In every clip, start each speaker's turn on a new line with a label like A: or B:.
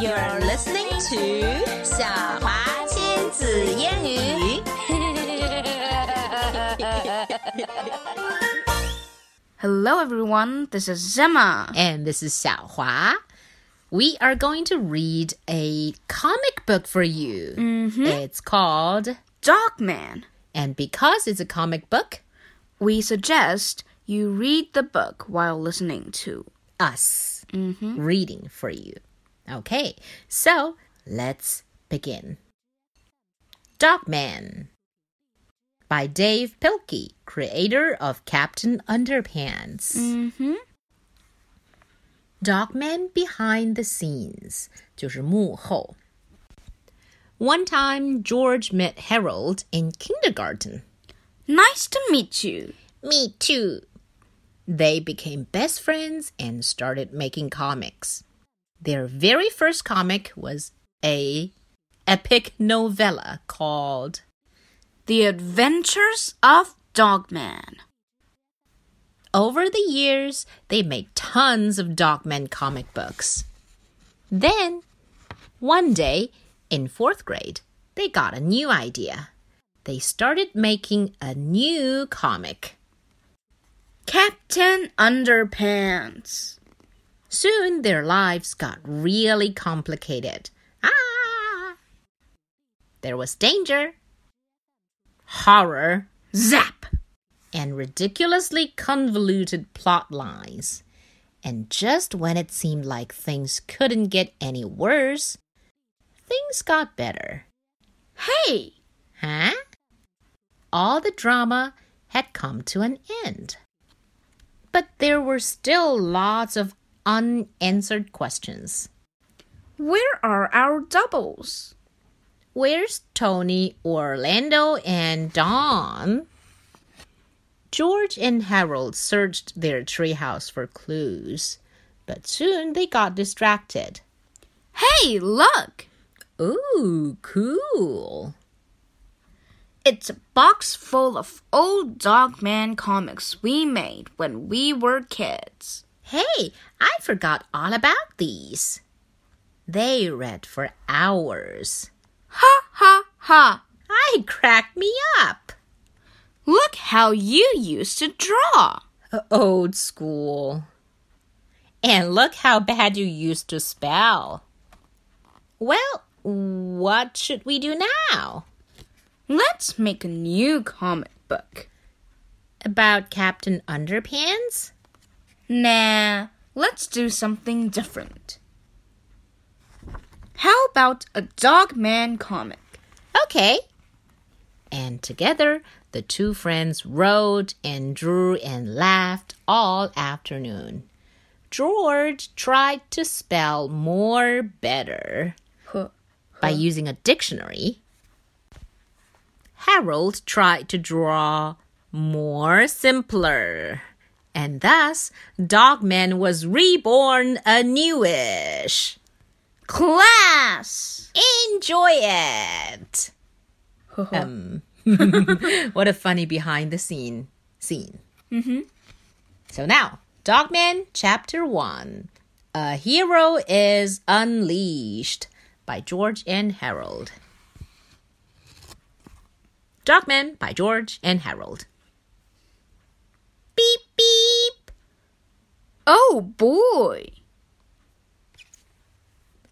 A: You're listening to 小华亲子英语。
B: Hello, everyone. This is Emma,
C: and this is 小华。We are going to read a comic book for you.
B: Mm -hmm.
C: It's called
B: Dogman.
C: And because it's a comic book,
B: we suggest you read the book while listening to
C: us
B: mm -hmm.
C: reading for you. Okay, so let's begin. Dogman by Dav Pilkey, creator of Captain Underpants.
B: Mm-hmm.
C: Dogman behind the scenes 就是幕后。One time, George met Harold in kindergarten.
B: Nice to meet you.
C: Me too. They became best friends and started making comics. Their very first comic was a epic novella called
B: The Adventures of Dogman.
C: Over the years, they made tons of Dogman comic books. Then, one day, in fourth grade, they got a new idea. They started making a new comic.
B: Captain Underpants.
C: Soon their lives got really complicated. Ah! There was danger, horror,
B: Zap.
C: and ridiculously convoluted plot lines. And just when it seemed like things couldn't get any worse, things got better.
B: Hey,
C: Huh? All the drama had come to an end. But there were still lots of unanswered questions.
B: where are our doubles?
C: Where's Tony, Orlando, and Don? George and Harold searched their treehouse for clues, but soon they got distracted.
B: Hey, look.
C: Ooh, cool.
B: It's a box full of old Dogman comics we made when we were kids.
C: Hey, I forgot all about these. They read for hours.
B: Ha ha ha.
C: I cracked me up.
B: Look how you used to draw.
C: Uh, old school. And look how bad you used to spell. Well, what should we do now?
B: Let's make a new comic book.
C: About Captain Underpants?
B: Nah, let's do something different. How about a Dogman comic?
C: Okay. And together, the two friends wrote and drew and laughed all afternoon. George tried to spell more better by using a dictionary. Harold tried to draw more simpler. And thus, Dogman was reborn anewish.
B: Class!
C: Enjoy it! um, what a funny behind the scene scene. Mm-hmm. So now, Dogman Chapter 1 A Hero is Unleashed by George and Harold. Dogman by George and Harold. Beep.
B: Oh boy!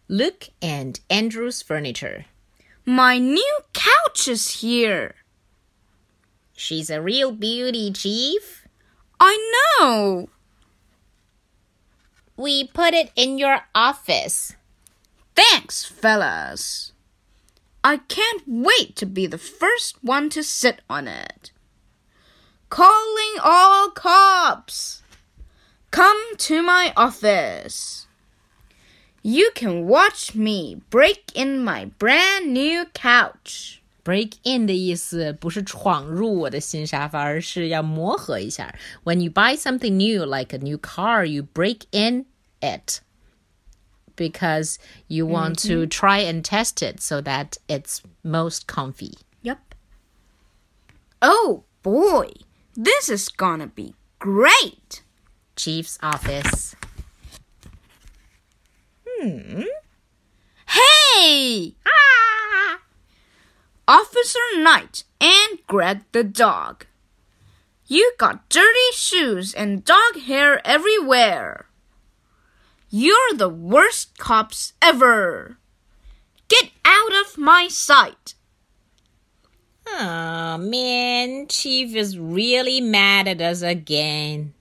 C: Luke and Andrew's furniture.
B: My new couch is here.
C: She's a real beauty, Chief.
B: I know.
C: We put it in your office.
B: Thanks, fellas. I can't wait to be the first one to sit on it. Calling all cops. Come to my office. You can watch me break in my brand new couch.
C: Break in 的意思不是闯入我的新沙发，而是要磨合一下。When you buy something new, like a new car, you break in it because you want to try and test it so that it's most comfy.
B: Yep. Oh boy, This is gonna be great!
C: Chief's office. Hmm. Hey! Ah!
B: Officer Knight and Greg the dog. You got dirty shoes and dog hair everywhere. You're the worst cops ever. Get out of my sight.
C: Oh man, Chief is really mad at us again.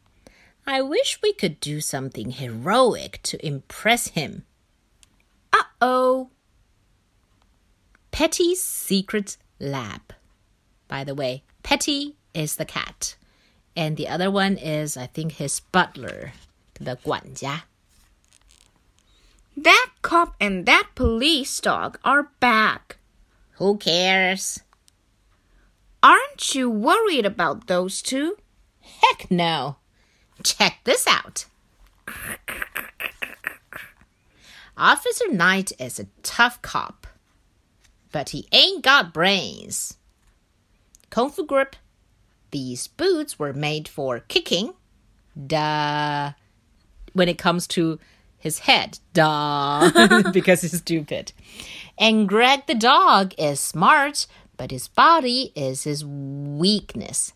C: I wish we could do something heroic to impress him.
B: Uh oh.
C: Petey's secret lab. By the way, Petey is the cat. And the other one is, I think, his butler, the 管家.
B: That cop and that police dog are back.
C: Who cares?
B: Aren't you worried about those two?
C: Heck no. Check this out. Officer Knight is a tough cop, but he ain't got brains. Kung Fu grip. These boots were made for kicking. Duh. When it comes to his head, duh, because he's stupid. And Greg the dog is smart, but his body is his weakness.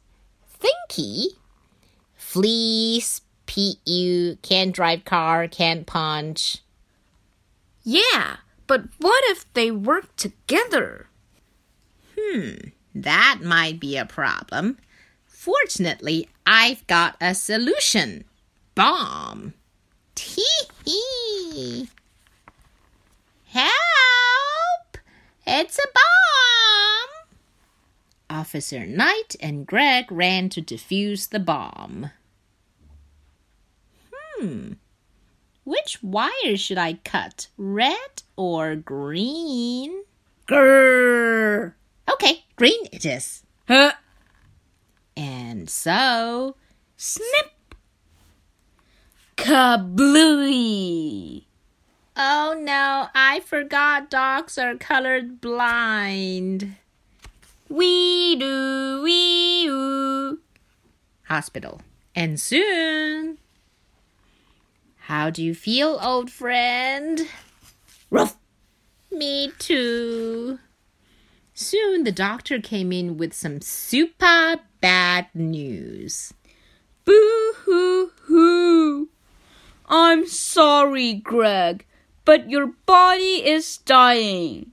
C: Thinky fleece, PU, can't drive car, can't punch.
B: Yeah, but what if they work together?
C: Hmm, that might be a problem. Fortunately, I've got a solution. Bomb. Tee hee. Help! It's a bomb! Officer Knight and Greg ran to defuse the bomb. Hmm. Which wire should I cut? Red or green?
B: Grrr.
C: Okay, green it is.
B: Huh.
C: And so,
B: Snip. Kablooey.
C: oh no, I forgot dogs are colored blind.
B: Wee doo wee oo.
C: Hospital. And soon. How do you feel, old friend?
B: Ruff.
C: Me too. Soon the doctor came in with some super bad news.
B: Boo hoo hoo. I'm sorry, Greg, but your body is dying.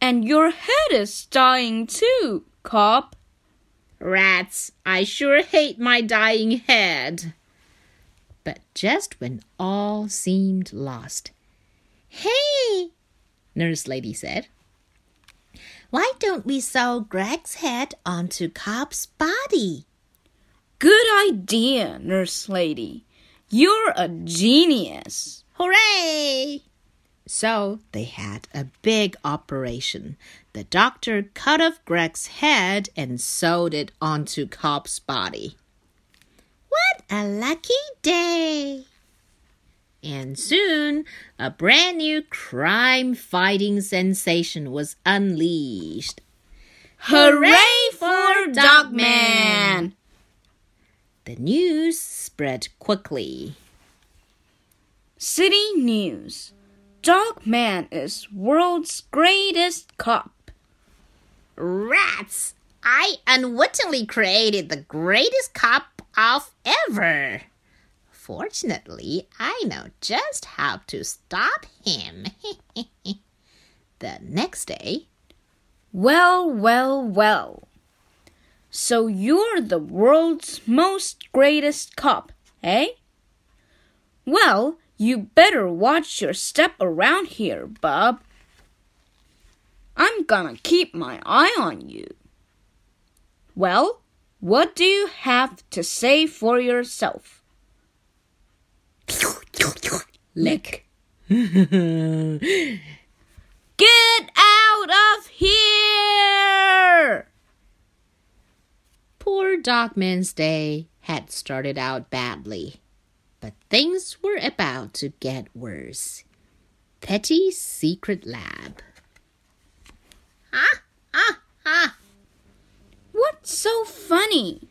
B: And your head is dying too, cop.
C: Rats, I sure hate my dying head. But just when all seemed lost, Hey, Nurse Lady said, Why don't we sew Greg's head onto Cop's body?
B: Good idea, Nurse Lady. You're a genius.
C: Hooray! So they had a big operation. The doctor cut off Greg's head and sewed it onto Cop's body. What a lucky day! And soon, a brand new crime fighting sensation was unleashed.
B: Hooray for Dogman!
C: The news spread quickly.
B: City News. Dogman is world's greatest cop.
C: Rats! I unwittingly created the greatest cop of ever. Fortunately, I know just how to stop him. the next day,
B: Well, well, well. So you're the world's most greatest cop, eh? Well, you better watch your step around here, bub. I'm gonna keep my eye on you. Well, what do you have to say for yourself?
C: lick.
B: Get out of here!
C: Poor Dogman's day had started out badly, but things were about to get worse. Petey's secret lab. Ah, ah, ah.
B: What's so funny?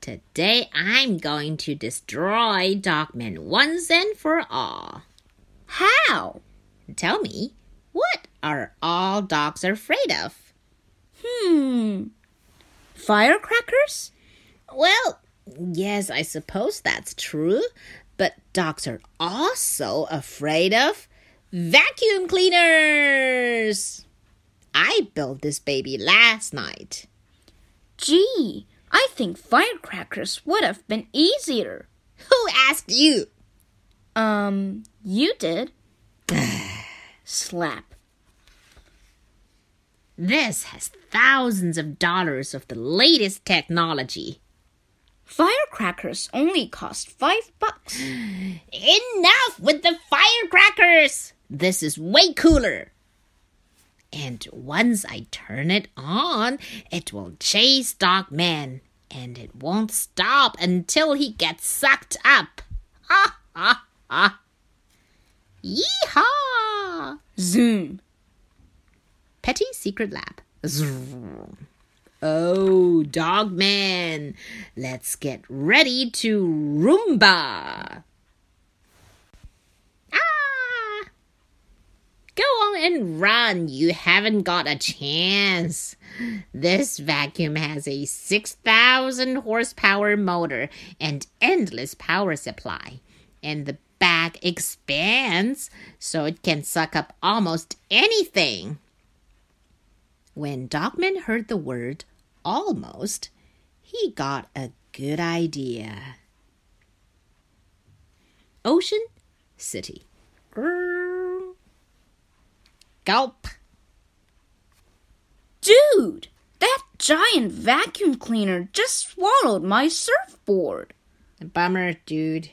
C: Today I'm going to destroy Dogman once and for all.
B: How?
C: Tell me, what are all dogs afraid of?
B: Hmm. Firecrackers?
C: Well, yes, I suppose that's true. But dogs are also afraid of vacuum cleaners. I built this baby last night.
B: Gee, I think firecrackers would have been easier.
C: Who asked you?
B: Um, you did. Slap.
C: This has thousands of dollars of the latest technology.
B: Firecrackers only cost five bucks.
C: Enough with the firecrackers! This is way cooler. And once I turn it on, it will chase Dogman, and it won't stop until he gets sucked up. Ha ha ha! Yeehaw!
B: Zoom.
C: Petey Secret Lab. Zoom. Oh, Dogman, let's get ready to Roomba. Ah! Go on and run. You haven't got a chance. This vacuum has a 6,000 horsepower motor and endless power supply. And the bag expands so it can suck up almost anything. When Dogman heard the word almost, he got a good idea. Ocean City. Gulp.
B: Dude, that giant vacuum cleaner just swallowed my surfboard.
C: Bummer, dude.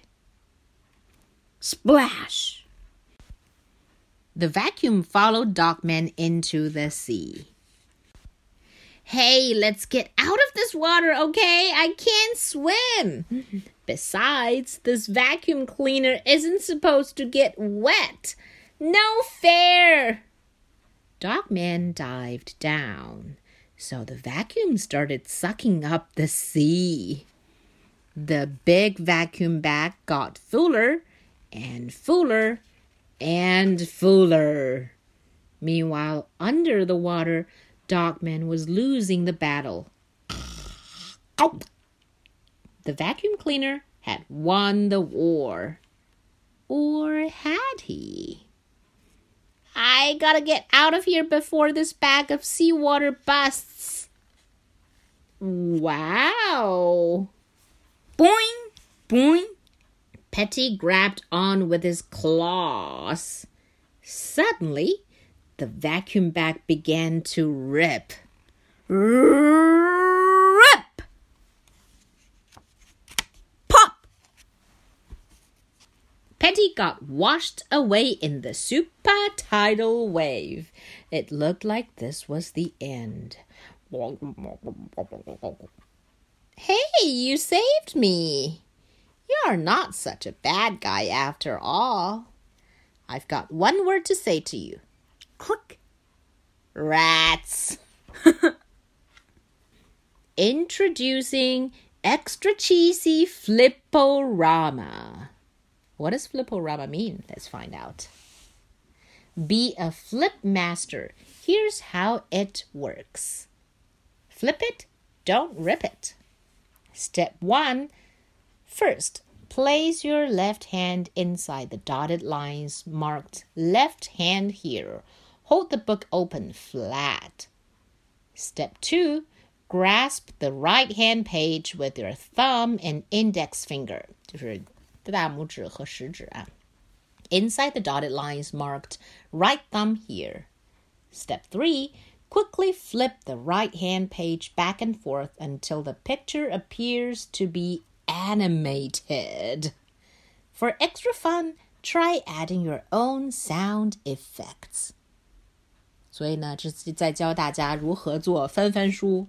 B: Splash.
C: The vacuum followed Dogman into the sea. Hey, let's get out of this water, okay? I can't swim. Besides, this vacuum cleaner isn't supposed to get wet. No fair. Dogman dived down, so the vacuum started sucking up the sea. The big vacuum bag got fuller and fuller and fuller. Meanwhile, under the water, Dogman was losing the battle. The vacuum cleaner had won the war. Or had he? I gotta get out of here before this bag of seawater busts. Wow.
B: Boing, boing.
C: Petey grabbed on with his claws. Suddenly, the vacuum bag began to rip.
B: Rip. Pop.
C: Petey got washed away in the super tidal wave. It looked like this was the end. Hey, you saved me. You're not such a bad guy after all. I've got one word to say to you.
B: Click.
C: Rats. Introducing extra cheesy Flip-O-Rama. What does Flip-O-Rama mean? Let's find out. Be a flip master. Here's how it works flip it, don't rip it. Step one First, place your left hand inside the dotted lines marked left hand here. Hold the book open flat. Step 2. Grasp the right hand page with your thumb and index finger. 就是大拇指和食指啊. Inside the dotted lines marked right thumb here. Step 3. Quickly flip the right hand page back and forth until the picture appears to be animated. For extra fun, try adding your own sound effects. 所以呢，这是在教大家如何做翻翻书，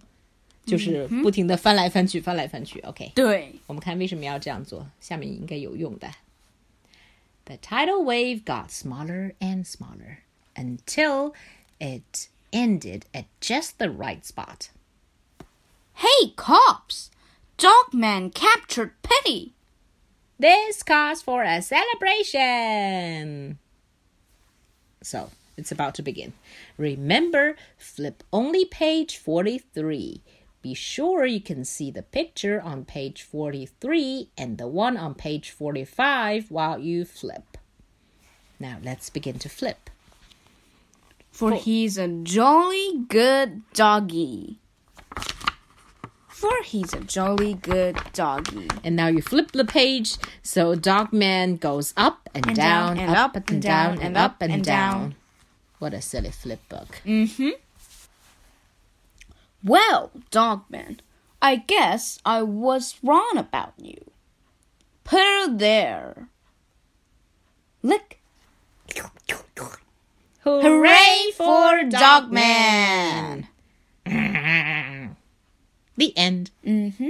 C: 就是不停的翻来翻去，翻来翻去。OK，
B: 对，
C: 我们看为什么要这样做，下面应该有用的。The tidal wave got smaller and smaller until it ended at just the right spot.
B: Hey, cops! Dogman captured Petey!
C: This calls for a celebration! So, it's about to begin. Remember, flip only page 43. Be sure you can see the picture on page 43 and the one on page 45 while you flip. Now let's begin to flip.
B: For he's a jolly good doggy. For he's a jolly good doggy.
C: And now you flip the page so Dogman goes up and,
B: And
C: down,
B: down and
C: up
B: up
C: and down and up and,
B: and
C: down.
B: down.
C: What a silly flip book. Mm-hmm.
B: Well, Dogman, I guess I was wrong about you. Put her there. Look.
C: Hooray
B: for Dogman!
C: The end.
B: Mm-hmm.